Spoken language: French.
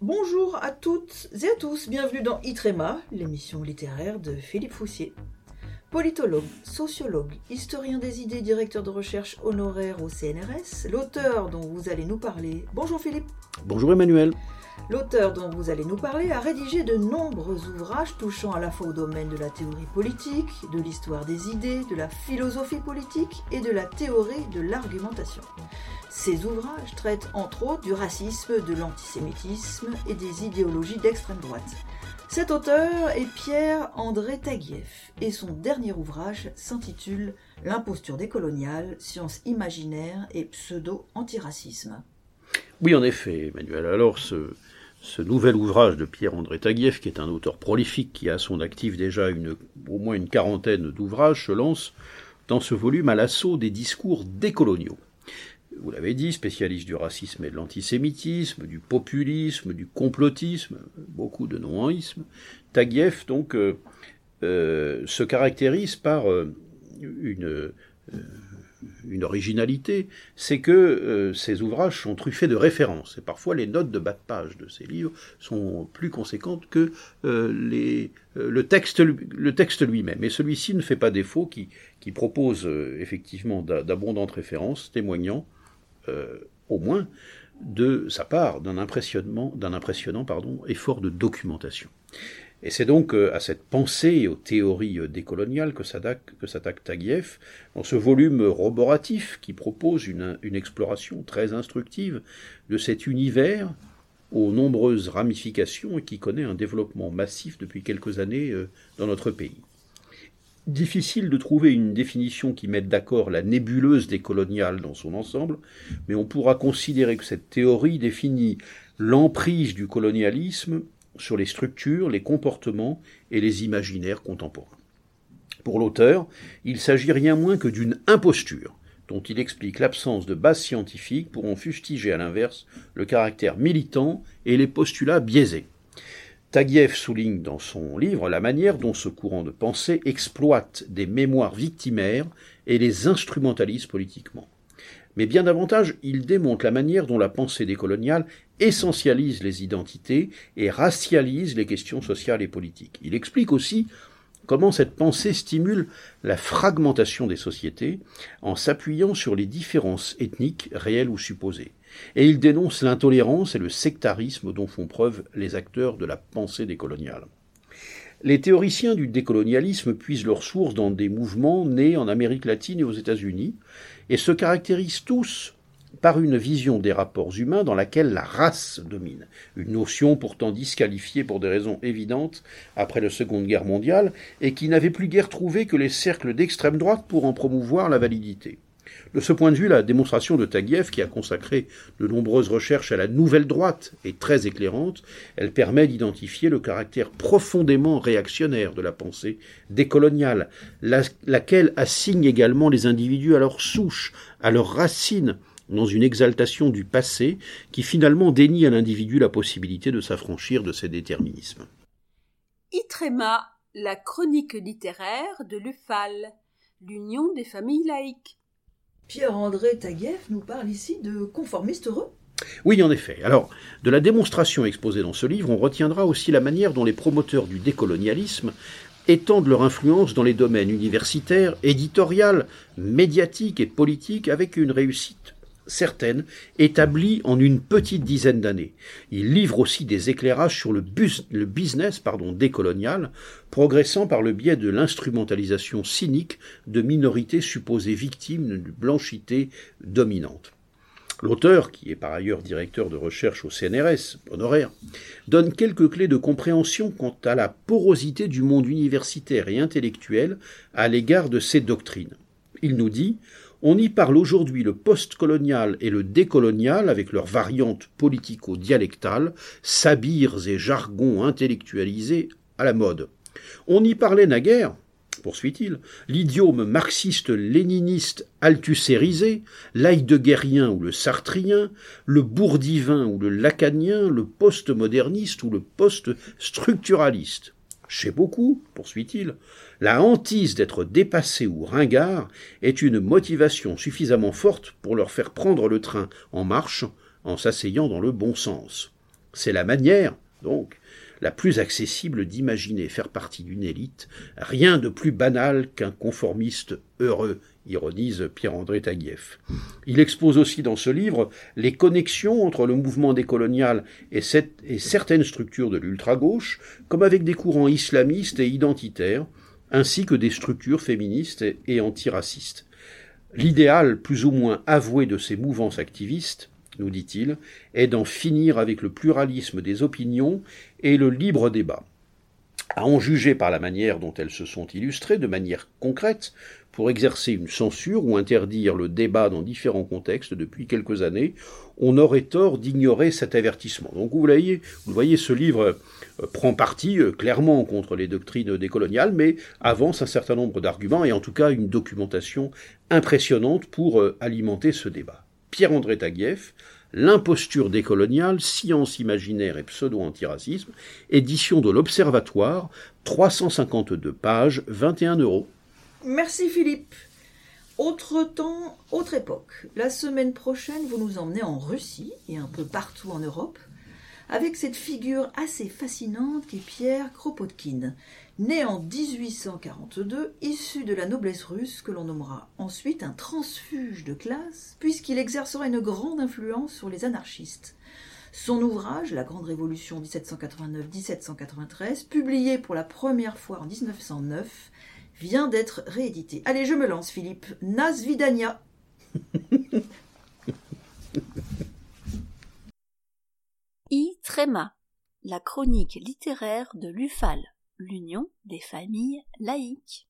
Bonjour à toutes et à tous, bienvenue dans Itrema, l'émission littéraire de Philippe Foussier. Politologue, sociologue, historien des idées, directeur de recherche honoraire au CNRS, l'auteur dont vous allez nous parler. Bonjour Philippe. Bonjour Emmanuel. L'auteur dont vous allez nous parler a rédigé de nombreux ouvrages touchant à la fois au domaine de la théorie politique, de l'histoire des idées, de la philosophie politique et de la théorie de l'argumentation. Ces ouvrages traitent entre autres du racisme, de l'antisémitisme et des idéologies d'extrême droite. Cet auteur est Pierre-André Taguieff et son dernier ouvrage s'intitule L'imposture décoloniale, sciences imaginaires et pseudo-antiracisme. Oui, en effet, Emmanuel. Alors, ce, nouvel ouvrage de Pierre-André Taguieff, qui est un auteur prolifique, qui a à son actif déjà au moins une quarantaine d'ouvrages, se lance dans ce volume à l'assaut des discours décoloniaux. Vous l'avez dit, spécialiste du racisme et de l'antisémitisme, du populisme, du complotisme, beaucoup de non-isme, Taguieff donc euh, euh, se caractérise par euh, une originalité, c'est que ces ouvrages sont truffés de références. Et parfois, les notes de bas de page de ces livres sont plus conséquentes que le texte, lui-même. Et celui-ci ne fait pas défaut, qui propose effectivement d'abondantes références témoignant, au moins, de sa part d'un impressionnant, d'un impressionnant effort de documentation. Et c'est donc euh, à cette pensée aux théories euh, décoloniales que s'attaque Taguieff dans ce volume roboratif qui propose une, une, exploration très instructive de cet univers aux nombreuses ramifications et qui connaît un développement massif depuis quelques années euh, dans notre pays. Difficile de trouver une définition qui mette d'accord la nébuleuse décoloniale dans son ensemble, mais on pourra considérer que cette théorie définit l'emprise du colonialisme sur les structures, les comportements et les imaginaires contemporains. Pour l'auteur, il s'agit rien moins que d'une imposture, dont il explique l'absence de base scientifique pour en fustiger à l'inverse le caractère militant et les postulats biaisés. Taguieff souligne dans son livre la manière dont ce courant de pensée exploite des mémoires victimaires et les instrumentalise politiquement. Mais bien davantage, il démontre la manière dont la pensée décoloniale essentialise les identités et racialise les questions sociales et politiques. Il explique aussi comment cette pensée stimule la fragmentation des sociétés en s'appuyant sur les différences ethniques réelles ou supposées. Et il dénonce l'intolérance et le sectarisme dont font preuve les acteurs de la pensée décoloniale. Les théoriciens du décolonialisme puisent leurs sources dans des mouvements nés en Amérique latine et aux États-Unis, et se caractérisent tous par une vision des rapports humains dans laquelle la race domine, une notion pourtant disqualifiée pour des raisons évidentes après la Seconde Guerre mondiale et qui n'avait plus guère trouvé que les cercles d'extrême droite pour en promouvoir la validité. De ce point de vue, la démonstration de Taguieff, qui a consacré de nombreuses recherches à la nouvelle droite, est très éclairante. Elle permet d'identifier le caractère profondément réactionnaire de la pensée décoloniale, laquelle assigne également les individus à leur souche, à leurs racines, dans une exaltation du passé qui finalement dénie à l'individu la possibilité de s'affranchir de ses déterminismes. Itrema, la chronique littéraire de l'UFAL, l'Union des familles laïques. Pierre-André Taguieff nous parle ici de conformistes heureux. Oui, en effet. Alors, de la démonstration exposée dans ce livre, on retiendra aussi la manière dont les promoteurs du décolonialisme étendent leur influence dans les domaines universitaires, éditorial, médiatique et politique avec une réussite certaines, établies en une petite dizaine d'années. Il livre aussi des éclairages sur le, business pardon, décolonial, progressant par le biais de l'instrumentalisation cynique de minorités supposées victimes d'une blanchité dominante. L'auteur, qui est par ailleurs directeur de recherche au CNRS, honoraire, donne quelques clés de compréhension quant à la porosité du monde universitaire et intellectuel à l'égard de ces doctrines. Il nous dit on y parle aujourd'hui le postcolonial et le décolonial avec leurs variantes politico-dialectales, sabires et jargons intellectualisés à la mode. On y parlait naguère, poursuit-il, l'idiome marxiste-léniniste althussérisé, l'heideggerien ou le sartrien, le bourdivin ou le lacanien, le postmoderniste ou le post-structuraliste. Chez beaucoup, poursuit-il, la hantise d'être dépassé ou ringard est une motivation suffisamment forte pour leur faire prendre le train en marche en s'asseyant dans le bon sens. C'est la manière, donc, la plus accessible d'imaginer faire partie d'une élite, rien de plus banal qu'un conformiste heureux, ironise Pierre-André Taguieff. Il expose aussi dans ce livre les connexions entre le mouvement décolonial et, et certaines structures de l'ultra-gauche, comme avec des courants islamistes et identitaires, ainsi que des structures féministes et antiracistes. L'idéal plus ou moins avoué de ces mouvances activistes, nous dit-il, est d'en finir avec le pluralisme des opinions et le libre débat. À en juger par la manière dont elles se sont illustrées, de manière concrète, pour exercer une censure ou interdire le débat dans différents contextes depuis quelques années, on aurait tort d'ignorer cet avertissement. Donc vous voyez, vous voyez ce livre euh, prend parti euh, clairement contre les doctrines décoloniales, mais avance un certain nombre d'arguments et en tout cas une documentation impressionnante pour euh, alimenter ce débat. Pierre-André Taguieff, L'imposture décoloniale, science imaginaire et pseudo-antiracisme, édition de l'Observatoire, 352 pages, 21 euros. Merci Philippe. Autre temps, autre époque. La semaine prochaine, vous nous emmenez en Russie et un peu partout en Europe avec cette figure assez fascinante qu'est Pierre Kropotkin, né en 1842, issu de la noblesse russe que l'on nommera ensuite un transfuge de classe, puisqu'il exercera une grande influence sur les anarchistes. Son ouvrage, La Grande Révolution 1789-1793, publié pour la première fois en 1909, vient d'être réédité. Allez, je me lance, Philippe. Nasvidania. I. Tréma, la chronique littéraire de l'UFAL, l'Union des familles laïques.